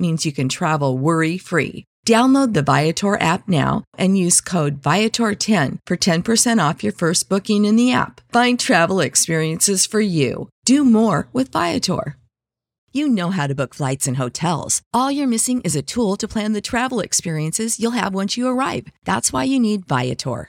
means you can travel worry free. Download the Viator app now and use code Viator10 for 10% off your first booking in the app. Find travel experiences for you. Do more with Viator. You know how to book flights and hotels. All you're missing is a tool to plan the travel experiences you'll have once you arrive. That's why you need Viator.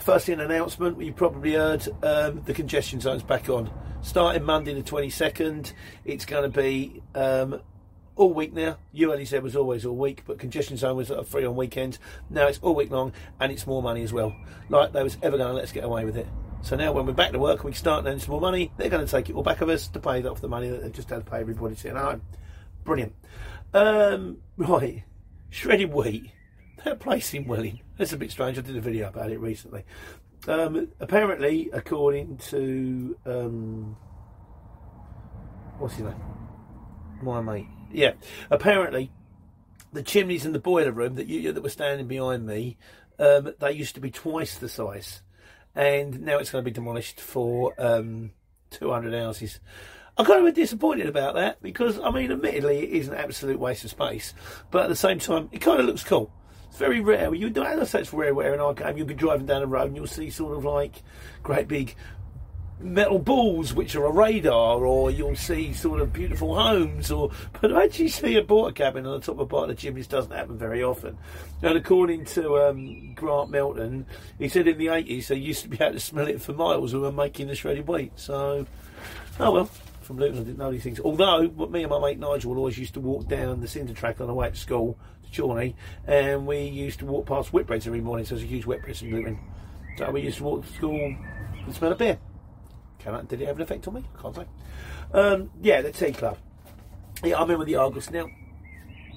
Firstly, an announcement. You probably heard um, the congestion zone's back on. Starting Monday the 22nd, it's going to be um, all week now. It was always all week, but congestion zone was free on weekends. Now it's all week long, and it's more money as well. Like they was ever going to let us get away with it. So now when we're back to work we start earning some more money, they're going to take it all back of us to pay off the money that they just had to pay everybody sitting at home. Brilliant. Um, right, shredded wheat. That place in Welwyn. That's a bit strange. I did a video about it recently. Um, apparently, according to um, what's his name, my mate. Yeah, apparently, the chimneys in the boiler room that you that were standing behind me, um, they used to be twice the size, and now it's going to be demolished for um, 200 houses. I'm kind of bit disappointed about that because, I mean, admittedly, it is an absolute waste of space, but at the same time, it kind of looks cool. It's very rare. You do, as I say, it's rare where in our game you'll be driving down the road and you'll see sort of like great big metal balls which are a radar, or you'll see sort of beautiful homes, or but to actually see a border cabin on the top of a part of the chimneys doesn't happen very often. And according to um, Grant Melton, he said in the 80s they used to be able to smell it for miles when we were making the shredded wheat. So, oh well from Luton. I didn't know these things. Although, me and my mate Nigel always used to walk down the cinder track on the way to school to Chorley, and we used to walk past Whitbreads every morning. So there's a huge Whitbreads in Luton. So we used to walk to school and smell a beer. Came out, did it have an effect on me? I can't say. Um, yeah, the tea club. Yeah, I'm in with the Argos now.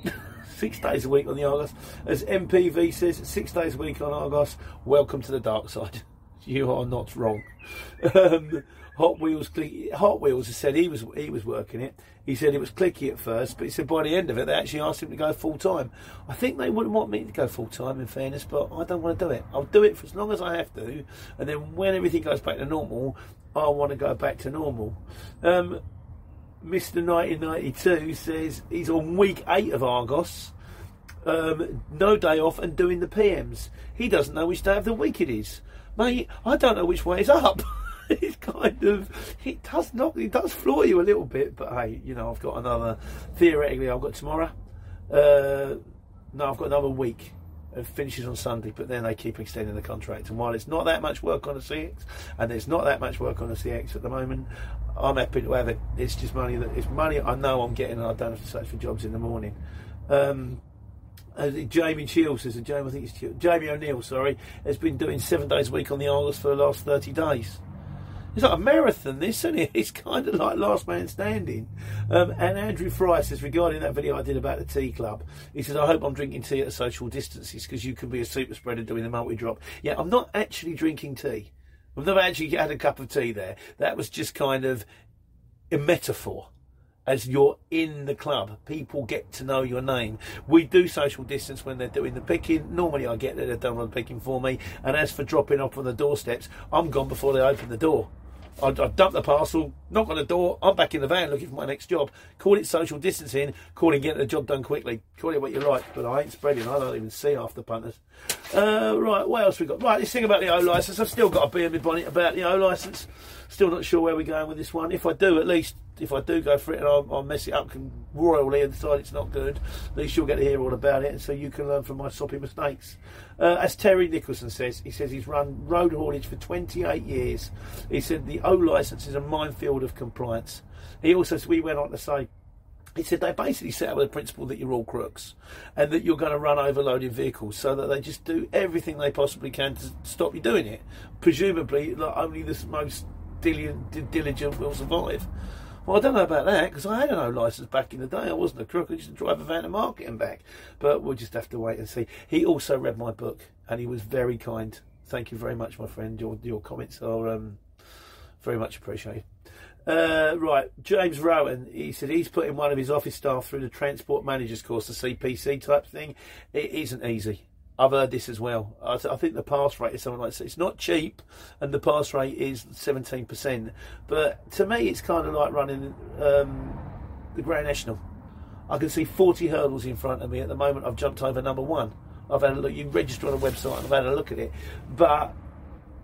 six days a week on the Argos. As MPV says, six days a week on Argos. Welcome to the dark side. You are not wrong. Um, Hot Wheels, Hot Wheels said he was he was working it. He said it was clicky at first, but he said by the end of it, they actually asked him to go full time. I think they wouldn't want me to go full time, in fairness, but I don't want to do it. I'll do it for as long as I have to, and then when everything goes back to normal, I want to go back to normal. Um, Mr. 1992 says he's on week eight of Argos. Um, no day off and doing the PMs. He doesn't know which day of the week it is. Mate, I don't know which way is up. it's kind of it does not it does floor you a little bit, but hey, you know I've got another theoretically I've got tomorrow. Uh, no, I've got another week. It finishes on Sunday, but then they keep extending the contract. And while it's not that much work on the CX, and there's not that much work on the CX at the moment, I'm happy to have it. It's just money that it's money I know I'm getting, and I don't have to search for jobs in the morning. Um, Jamie Shields says, Jamie, I think it's Jamie O'Neill, sorry, has been doing seven days a week on the Argos for the last 30 days. It's like a marathon, this, isn't it? It's kind of like last man standing. Um, and Andrew Fry says, regarding that video I did about the tea club, he says, I hope I'm drinking tea at social distances because you can be a super spreader doing the multi drop. Yeah, I'm not actually drinking tea. I've never actually had a cup of tea there. That was just kind of a metaphor as you're in the club. People get to know your name. We do social distance when they're doing the picking. Normally, I get there, they've done all the picking for me. And as for dropping off on the doorsteps, I'm gone before they open the door. I, I dump the parcel, knock on the door, I'm back in the van looking for my next job. Call it social distancing, call it getting the job done quickly. Call it what you like, but I ain't spreading. I don't even see half the punters. Uh, right, what else we got? Right, this thing about the O license. I've still got a bee in my bonnet about the O license. Still not sure where we're going with this one. If I do, at least if I do go for it and I'll, I'll mess it up royally and decide it's not good, at least you'll get to hear all about it, and so you can learn from my soppy mistakes. Uh, as Terry Nicholson says, he says he's run road haulage for 28 years. He said the O licence is a minefield of compliance. He also, says we went on to say, he said they basically set up with the principle that you're all crooks and that you're going to run overloaded vehicles so that they just do everything they possibly can to stop you doing it. Presumably, like, only the most diligent will survive. Well, I don't know about that because I had no license back in the day. I wasn't a crook. I used to drive a van to market and back. But we'll just have to wait and see. He also read my book and he was very kind. Thank you very much, my friend. Your your comments are um, very much appreciated. Uh, right, James Rowan, he said he's putting one of his office staff through the transport manager's course, the CPC type thing. It isn't easy. I've heard this as well. I, th- I, think the pass rate is something like it's not cheap, and the pass rate is seventeen percent. But to me, it's kind of like running um, the Grand National. I can see forty hurdles in front of me at the moment. I've jumped over number one. I've had a look. You register on a website, and I've had a look at it. But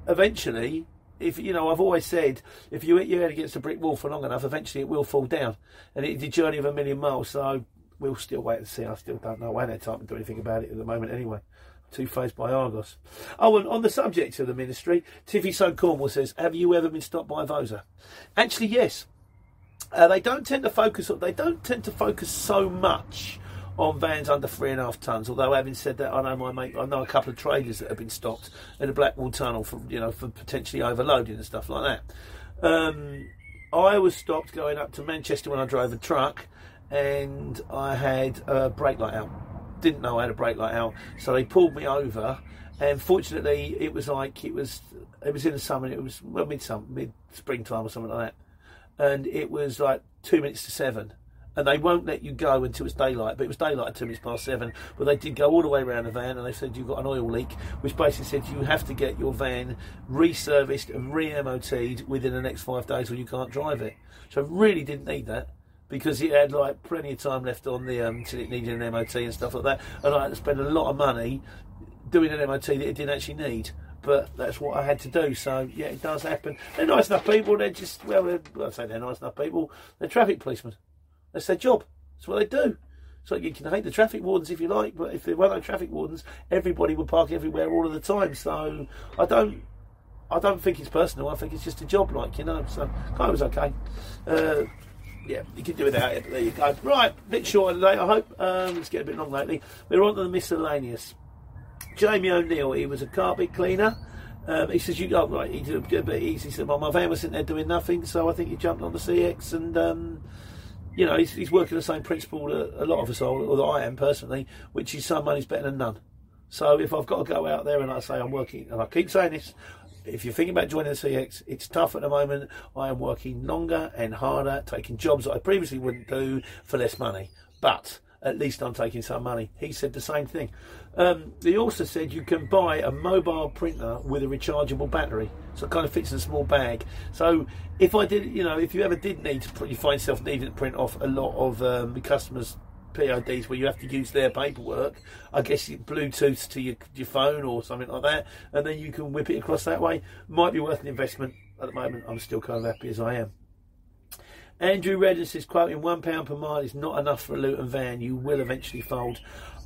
eventually, if you know, I've always said if you hit your head against a brick wall for long enough, eventually it will fall down, and it's a journey of a million miles. So we'll still wait and see. I still don't know. I ain't had time to do anything about it at the moment anyway. Two faced by Argos. Oh, and on the subject of the ministry, Tiffy So Cornwall says, Have you ever been stopped by Vosa? Actually, yes. Uh, they don't tend to focus on, they don't tend to focus so much on vans under three and a half tons. Although having said that, I know my mate, I know a couple of traders that have been stopped in the Blackwall Tunnel for you know for potentially overloading and stuff like that. Um, I was stopped going up to Manchester when I drove a truck, and I had a brake light out. Didn't know I had a brake light out, so they pulled me over. And fortunately, it was like it was it was in the summer. It was well mid summer, mid springtime or something like that. And it was like two minutes to seven, and they won't let you go until it's daylight. But it was daylight at two minutes past seven. But they did go all the way around the van, and they said you've got an oil leak, which basically said you have to get your van reserviced and re-MOT'd within the next five days, or you can't drive it. So I really didn't need that because it had like plenty of time left on the um, till it needed an MOT and stuff like that, and I had to spend a lot of money doing an MOT that it didn't actually need. But that's what I had to do. So yeah, it does happen. They're nice enough people. They're just well, I say they're nice enough people. They're traffic policemen. That's their job. That's what they do. So you can hate the traffic wardens if you like, but if there weren't no traffic wardens, everybody would park everywhere all of the time. So I don't, I don't think it's personal. I think it's just a job, like you know. So kind of was okay. Uh, yeah, you can do without it. There you go. Right, bit short today, I hope. Um, it's getting a bit long lately. We're on to the miscellaneous. Jamie O'Neill, he was a carpet cleaner. Um, he says, "You oh, right." He did a bit easy. He said, "Well, my van was sitting there doing nothing, so I think he jumped on the CX and." Um, you know, he's, he's, working the same principle that a lot of us are, or that I am personally, which is some money's better than none. So if I've got to go out there and I say I'm working, and I keep saying this, if you're thinking about joining the CX, it's tough at the moment. I am working longer and harder, taking jobs that I previously wouldn't do for less money. But at least I'm taking some money. He said the same thing. Um, he also said you can buy a mobile printer with a rechargeable battery, so it kind of fits in a small bag. So if I did, you know, if you ever did need to, you find yourself needing to print off a lot of um, customers' PODs where you have to use their paperwork. I guess Bluetooth to your, your phone or something like that, and then you can whip it across that way. Might be worth an investment. At the moment, I'm still kind of happy as I am. Andrew Redden says, quoting, one pound per mile is not enough for a Luton van. You will eventually fold.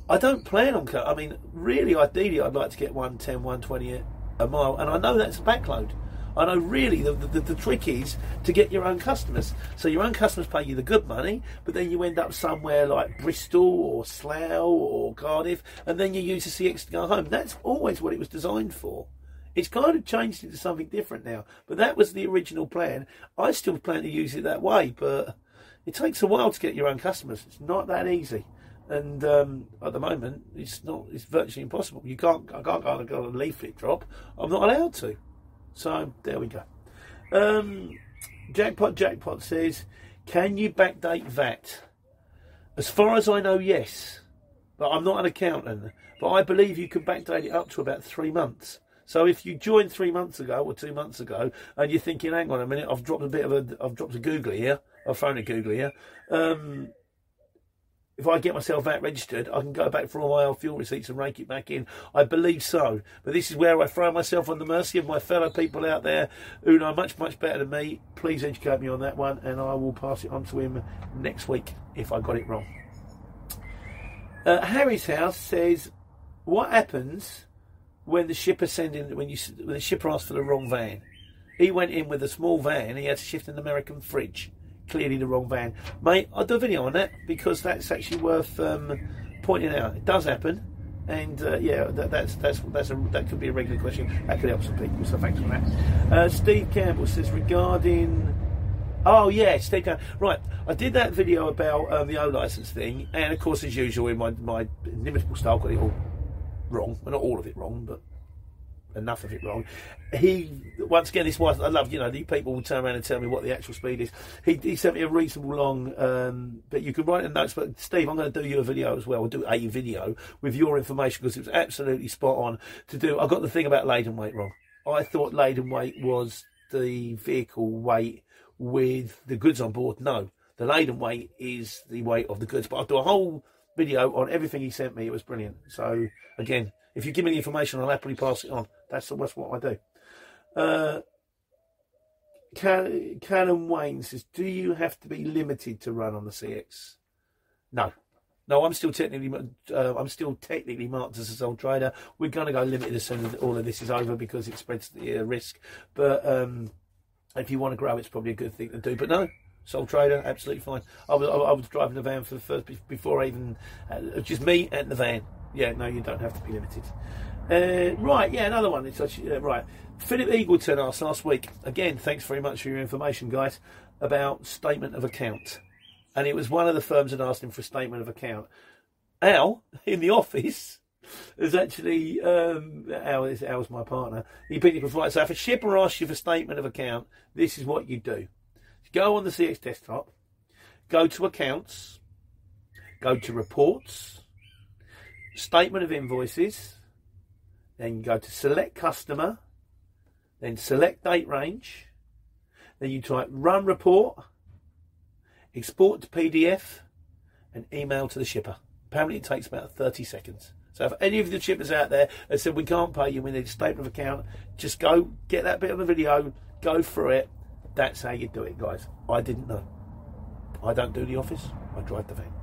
I don't plan on, I mean, really, ideally, I'd like to get 110, 120 a mile, and I know that's a backload. I know really the, the, the, trick is to get your own customers. So your own customers pay you the good money, but then you end up somewhere like Bristol or Slough or Cardiff, and then you use the CX to go home. That's always what it was designed for. It's kind of changed into something different now, but that was the original plan. I still plan to use it that way, but it takes a while to get your own customers. It's not that easy and um, at the moment it's not it's virtually impossible you can't i can't go on a leaflet drop i'm not allowed to so there we go. Um, Jackpot Jackpot says, can you backdate VAT? As far as I know, yes. But I'm not an accountant. But I believe you can backdate it up to about three months. So if you joined three months ago or two months ago, and you're thinking, "Hang on a minute, I've dropped a bit of a, I've dropped a Google here, I've thrown a Google here," um, if I get myself that registered, I can go back for all my old fuel receipts and rake it back in. I believe so. But this is where I throw myself on the mercy of my fellow people out there who know much, much better than me. Please educate me on that one, and I will pass it on to him next week if I got it wrong. Uh, Harry's house says, "What happens when the shipper sending when you when the shipper asks for the wrong van? He went in with a small van. He had to shift an American fridge." Clearly the wrong van. Mate, I'll do a video on that because that's actually worth um, pointing out. It does happen. And uh, yeah, that, that's that's that's a, that could be a regular question. That could help some people. So thanks for that. Uh, Steve Campbell says regarding. Oh yeah, Steve Campbell. Right, I did that video about um, the O license thing, and of course, as usual, in my my inimitable style, got it all wrong. Well, not all of it wrong, but enough of it wrong. He once again, this was I love you know the people will turn around and tell me what the actual speed is. He, he sent me a reasonable long, um, but you can write in notes. But Steve, I'm going to do you a video as well. I'll do a video with your information because it was absolutely spot on to do. I got the thing about laden weight wrong. I thought laden weight was the vehicle weight with the goods on board. No, the laden weight is the weight of the goods. But I'll do a whole video on everything he sent me. It was brilliant. So again, if you give me the information, I'll happily pass it on. That's, that's what I do. Uh, Canon Wayne says, "Do you have to be limited to run on the CX?" No, no. I'm still technically, uh, I'm still technically marked as a sole trader. We're going to go limited as soon as all of this is over because it spreads the uh, risk. But um, if you want to grow, it's probably a good thing to do. But no, sole trader, absolutely fine. I was, I was driving the van for the first before I even uh, just me and the van. Yeah, no, you don't have to be limited. Uh, right, yeah, another one. It's actually, uh, right. Philip Eagleton asked last week, again, thanks very much for your information, guys, about statement of account. And it was one of the firms that asked him for a statement of account. Al, in the office, is actually, um, Al, is, Al's my partner, he picked up a. So if a shipper asks you for statement of account, this is what you do. Go on the CX desktop, go to accounts, go to reports, statement of invoices, then you go to select customer, then select date range, then you type run report, export to PDF, and email to the shipper. Apparently, it takes about 30 seconds. So if any of the shippers out there have said we can't pay you, we need a statement of account, just go get that bit on the video, go through it. That's how you do it, guys. I didn't know. I don't do the office. I drive the van.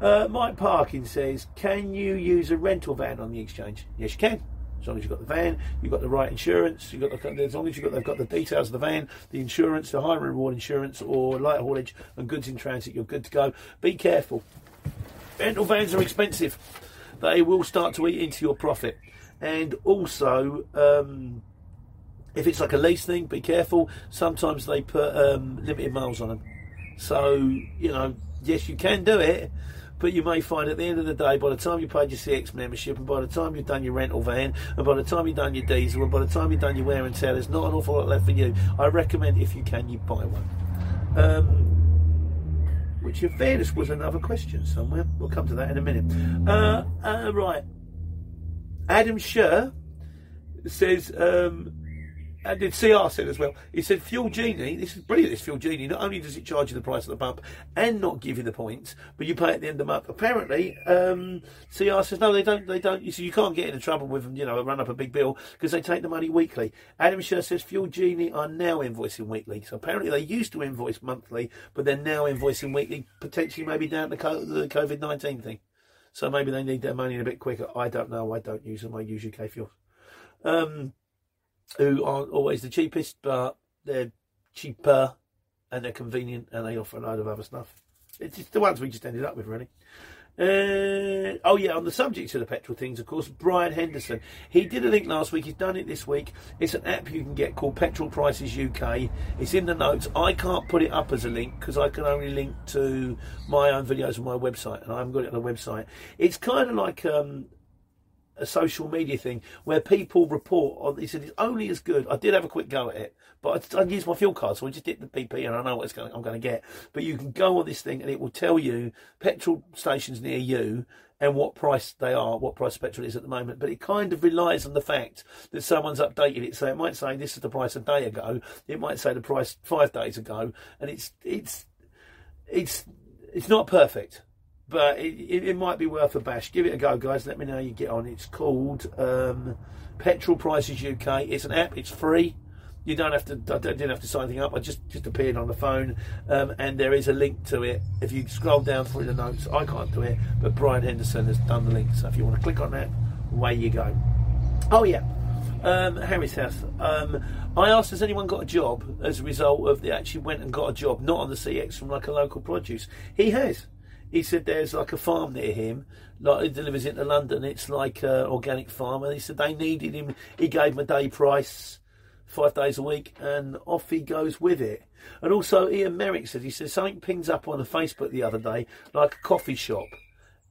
Uh, Mike Parkin says, "Can you use a rental van on the exchange?" Yes, you can. As long as you've got the van, you've got the right insurance, you've got the, as long as you've got they've got the details of the van, the insurance, the high reward insurance, or light haulage and goods in transit, you're good to go. Be careful. Rental vans are expensive. They will start to eat into your profit, and also. Um, if it's like a lease thing, be careful. Sometimes they put um, limited miles on them. So, you know, yes, you can do it, but you may find at the end of the day, by the time you paid your CX membership, and by the time you've done your rental van, and by the time you've done your diesel, and by the time you've done your wear and tear, there's not an awful lot left for you. I recommend, if you can, you buy one. Um, which, in fairness, was another question somewhere. We'll come to that in a minute. Uh, uh, right. Adam Scher says, um, and did CR said as well. He said Fuel Genie. This is brilliant. This Fuel Genie. Not only does it charge you the price of the pump and not give you the points, but you pay at the end of the month. Apparently, um, CR says no, they don't. They don't. You you can't get into trouble with them. You know, run up a big bill because they take the money weekly. Adam Scher says Fuel Genie are now invoicing weekly. So apparently they used to invoice monthly, but they're now invoicing weekly. Potentially, maybe down to the COVID nineteen thing. So maybe they need their money a bit quicker. I don't know. I don't use them. I use UK fuel. Um, who aren't always the cheapest, but they're cheaper and they're convenient and they offer a load of other stuff. It's just the ones we just ended up with, really. Uh, oh yeah, on the subject of the petrol things, of course, Brian Henderson. He did a link last week. He's done it this week. It's an app you can get called Petrol Prices UK. It's in the notes. I can't put it up as a link because I can only link to my own videos on my website, and I haven't got it on the website. It's kind of like um, a social media thing where people report on. He said it's only as good. I did have a quick go at it, but I, I used my fuel card, so I just did the PP, and I know what going, I'm going to get. But you can go on this thing, and it will tell you petrol stations near you, and what price they are, what price petrol is at the moment. But it kind of relies on the fact that someone's updated it. So it might say this is the price a day ago. It might say the price five days ago, and it's it's it's it's not perfect. But it, it, it might be worth a bash. Give it a go, guys. Let me know how you get on. It's called um, Petrol Prices UK. It's an app. It's free. You don't have to. I didn't have to sign anything up. I just just appeared on the phone, um, and there is a link to it. If you scroll down through the notes, I can't do it, but Brian Henderson has done the link. So if you want to click on that, away you go. Oh yeah, um, Harry's house. Um, I asked, has anyone got a job as a result of they actually went and got a job, not on the CX from like a local produce. He has. He said there's like a farm near him, like he delivers into London. It's like an organic farm, and he said they needed him. He gave him a day price five days a week, and off he goes with it. And also, Ian Merrick said he said something pings up on the Facebook the other day, like a coffee shop,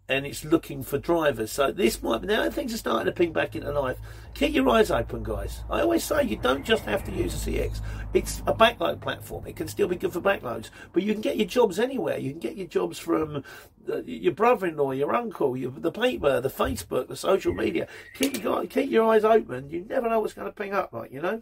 and it's looking for drivers. So this might be now things are starting to ping back into life. Keep your eyes open, guys. I always say you don't just have to use a CX. It's a backload platform. It can still be good for backloads, but you can get your jobs anywhere. You can get your jobs from uh, your brother-in-law, your uncle, your, the paper, the Facebook, the social media. Keep your keep your eyes open. You never know what's going to ping up, like you know.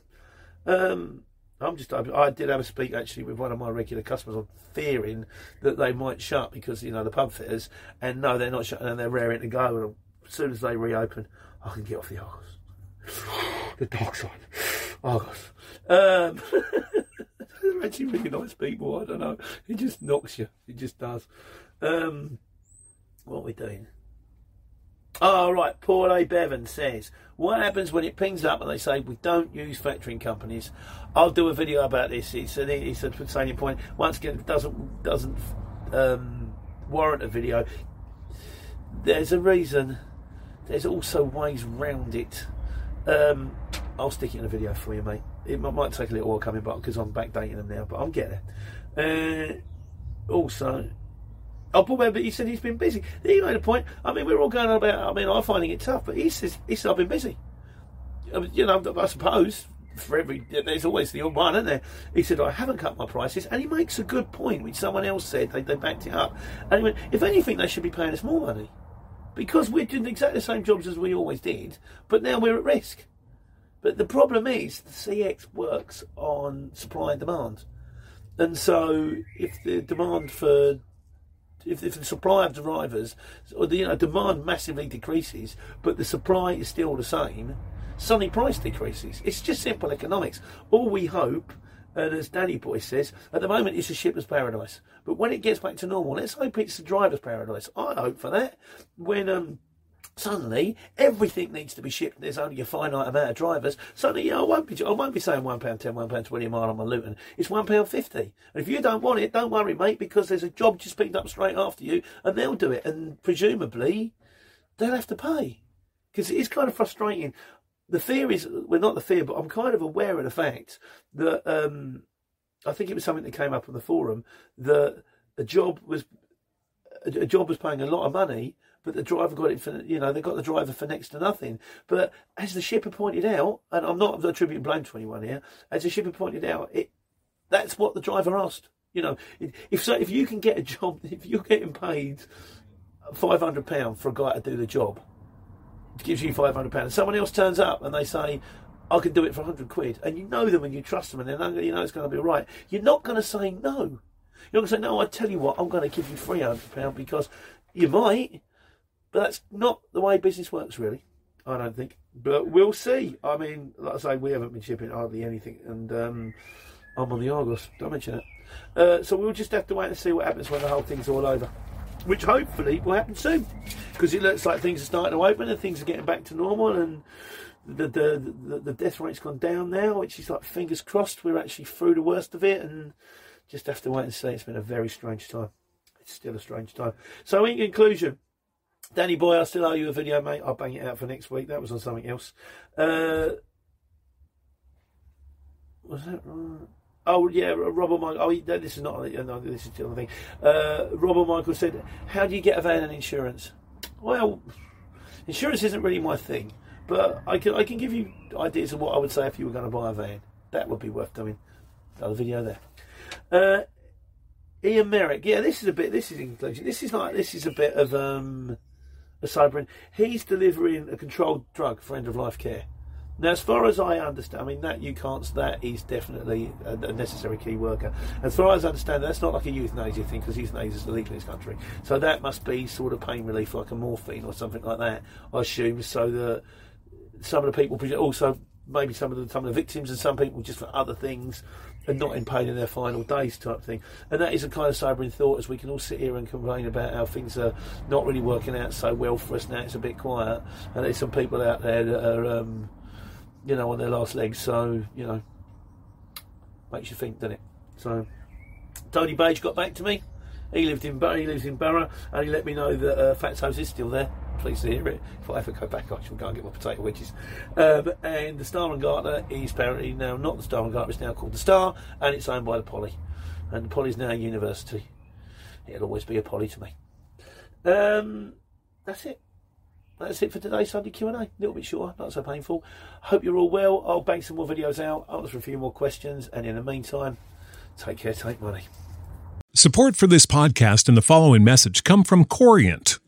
Um, I'm just. I did have a speak actually with one of my regular customers on fearing that they might shut because you know the pub fitters, and no, they're not shutting and they're raring to go. And as soon as they reopen, I can get off the Argos. the dark side, Argos. Um, they're actually really nice people. I don't know. It just knocks you. It just does. Um, what are we doing? Oh, right. Paul A. Bevan says, What happens when it pings up and they say, We don't use factoring companies? I'll do a video about this. He said, he said, salient point. Once again, it doesn't, doesn't um, warrant a video. There's a reason. There's also ways round it. Um, I'll stick it in a video for you, mate. It might, take a little while coming back because I'm backdating them now, but I'm getting there. Uh, also, Oh, Webber, he said he's been busy. He made a point. I mean, we're all going on about. I mean, I'm finding it tough, but he says he said I've been busy. I mean, you know, I suppose for every there's always the odd one, isn't there? He said I haven't cut my prices, and he makes a good point, which someone else said they, they backed it up. And he went, if anything, they should be paying us more money because we're doing exactly the same jobs as we always did, but now we're at risk. But the problem is the CX works on supply and demand. And so if the demand for if, if the supply of drivers or the you know, demand massively decreases, but the supply is still the same, suddenly price decreases. It's just simple economics. All we hope, and as Danny Boy says, at the moment it's a shipper's paradise. But when it gets back to normal, let's hope it's the driver's paradise. I hope for that. When um, suddenly everything needs to be shipped. There's only a finite amount of drivers. Suddenly, you know, I won't be, I won't be saying one pound ten, one pound twenty a mile on my Luton. It's one pound fifty. And if you don't want it, don't worry, mate, because there's a job just picked up straight after you, and they'll do it. And presumably, they'll have to pay because it is kind of frustrating. The fear is, well, not the fear, but I'm kind of aware of the fact that um, I think it was something that came up on the forum that a job was a job was paying a lot of money but the driver got it for you know they got the driver for next to nothing. But as the shipper pointed out, and I'm not attributing blame to anyone here, as the shipper pointed out, it that's what the driver asked. You know, if so, if you can get a job, if you're getting paid five hundred pound for a guy to do the job, it gives you five hundred pound. Someone else turns up and they say. I can do it for 100 quid, and you know them and you trust them, and then you know it's going to be right. You're not going to say no. You're not going to say, no, I tell you what, I'm going to give you £300 because you might, but that's not the way business works, really. I don't think. But we'll see. I mean, like I say, we haven't been shipping hardly anything, and um, I'm on the Argos. Don't mention it. Uh, so we'll just have to wait and see what happens when the whole thing's all over, which hopefully will happen soon, because it looks like things are starting to open and things are getting back to normal, and the the the, the death rate's gone down now, which is like fingers crossed we're actually through the worst of it, and just have to wait and see. It's been a very strange time. It's still a strange time. So in conclusion Danny Boy, I still owe you a video, mate. I'll bang it out for next week. That was on something else. Uh, was that right? Oh yeah, Robert Michael. Oh, this is not. No, this is the other thing. Uh, Robert Michael said, "How do you get a van and insurance?" Well, insurance isn't really my thing, but I can I can give you ideas of what I would say if you were going to buy a van. That would be worth doing. Another video there. Uh, Ian Merrick. Yeah, this is a bit. This is inclusion. This is like this is a bit of um a sobering. He's delivering a controlled drug for end of life care. Now, as far as I understand, I mean that you can't. That is definitely a, a necessary key worker. As far as I understand, that's not like a euthanasia thing because euthanasia is illegal in this country. So that must be sort of pain relief, like a morphine or something like that. I assume so that some of the people also maybe some of the some of the victims and some people just for other things and not in pain in their final days type thing. And that is a kind of sobering thought as we can all sit here and complain about how things are not really working out so well for us now. It's a bit quiet, and there's some people out there that are. Um, you know, on their last legs. So, you know, makes you think, doesn't it? So, Tony Page got back to me. He lived in He lives in Borough, and he let me know that uh, Fatso's is still there. Pleased to hear it. If I ever go back, I shall go and get my potato wedges. Um, and the Star and Garter is apparently now not the Star and Garter; it's now called the Star, and it's owned by the Poly. And the Poly's now a university. It'll always be a Poly to me. Um, that's it that's it for today's Sunday Q&A. A little bit shorter, not so painful. Hope you're all well. I'll bang some more videos out, answer a few more questions, and in the meantime, take care, take money. Support for this podcast and the following message come from Corient.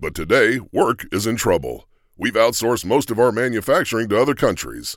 but today work is in trouble. We've outsourced most of our manufacturing to other countries.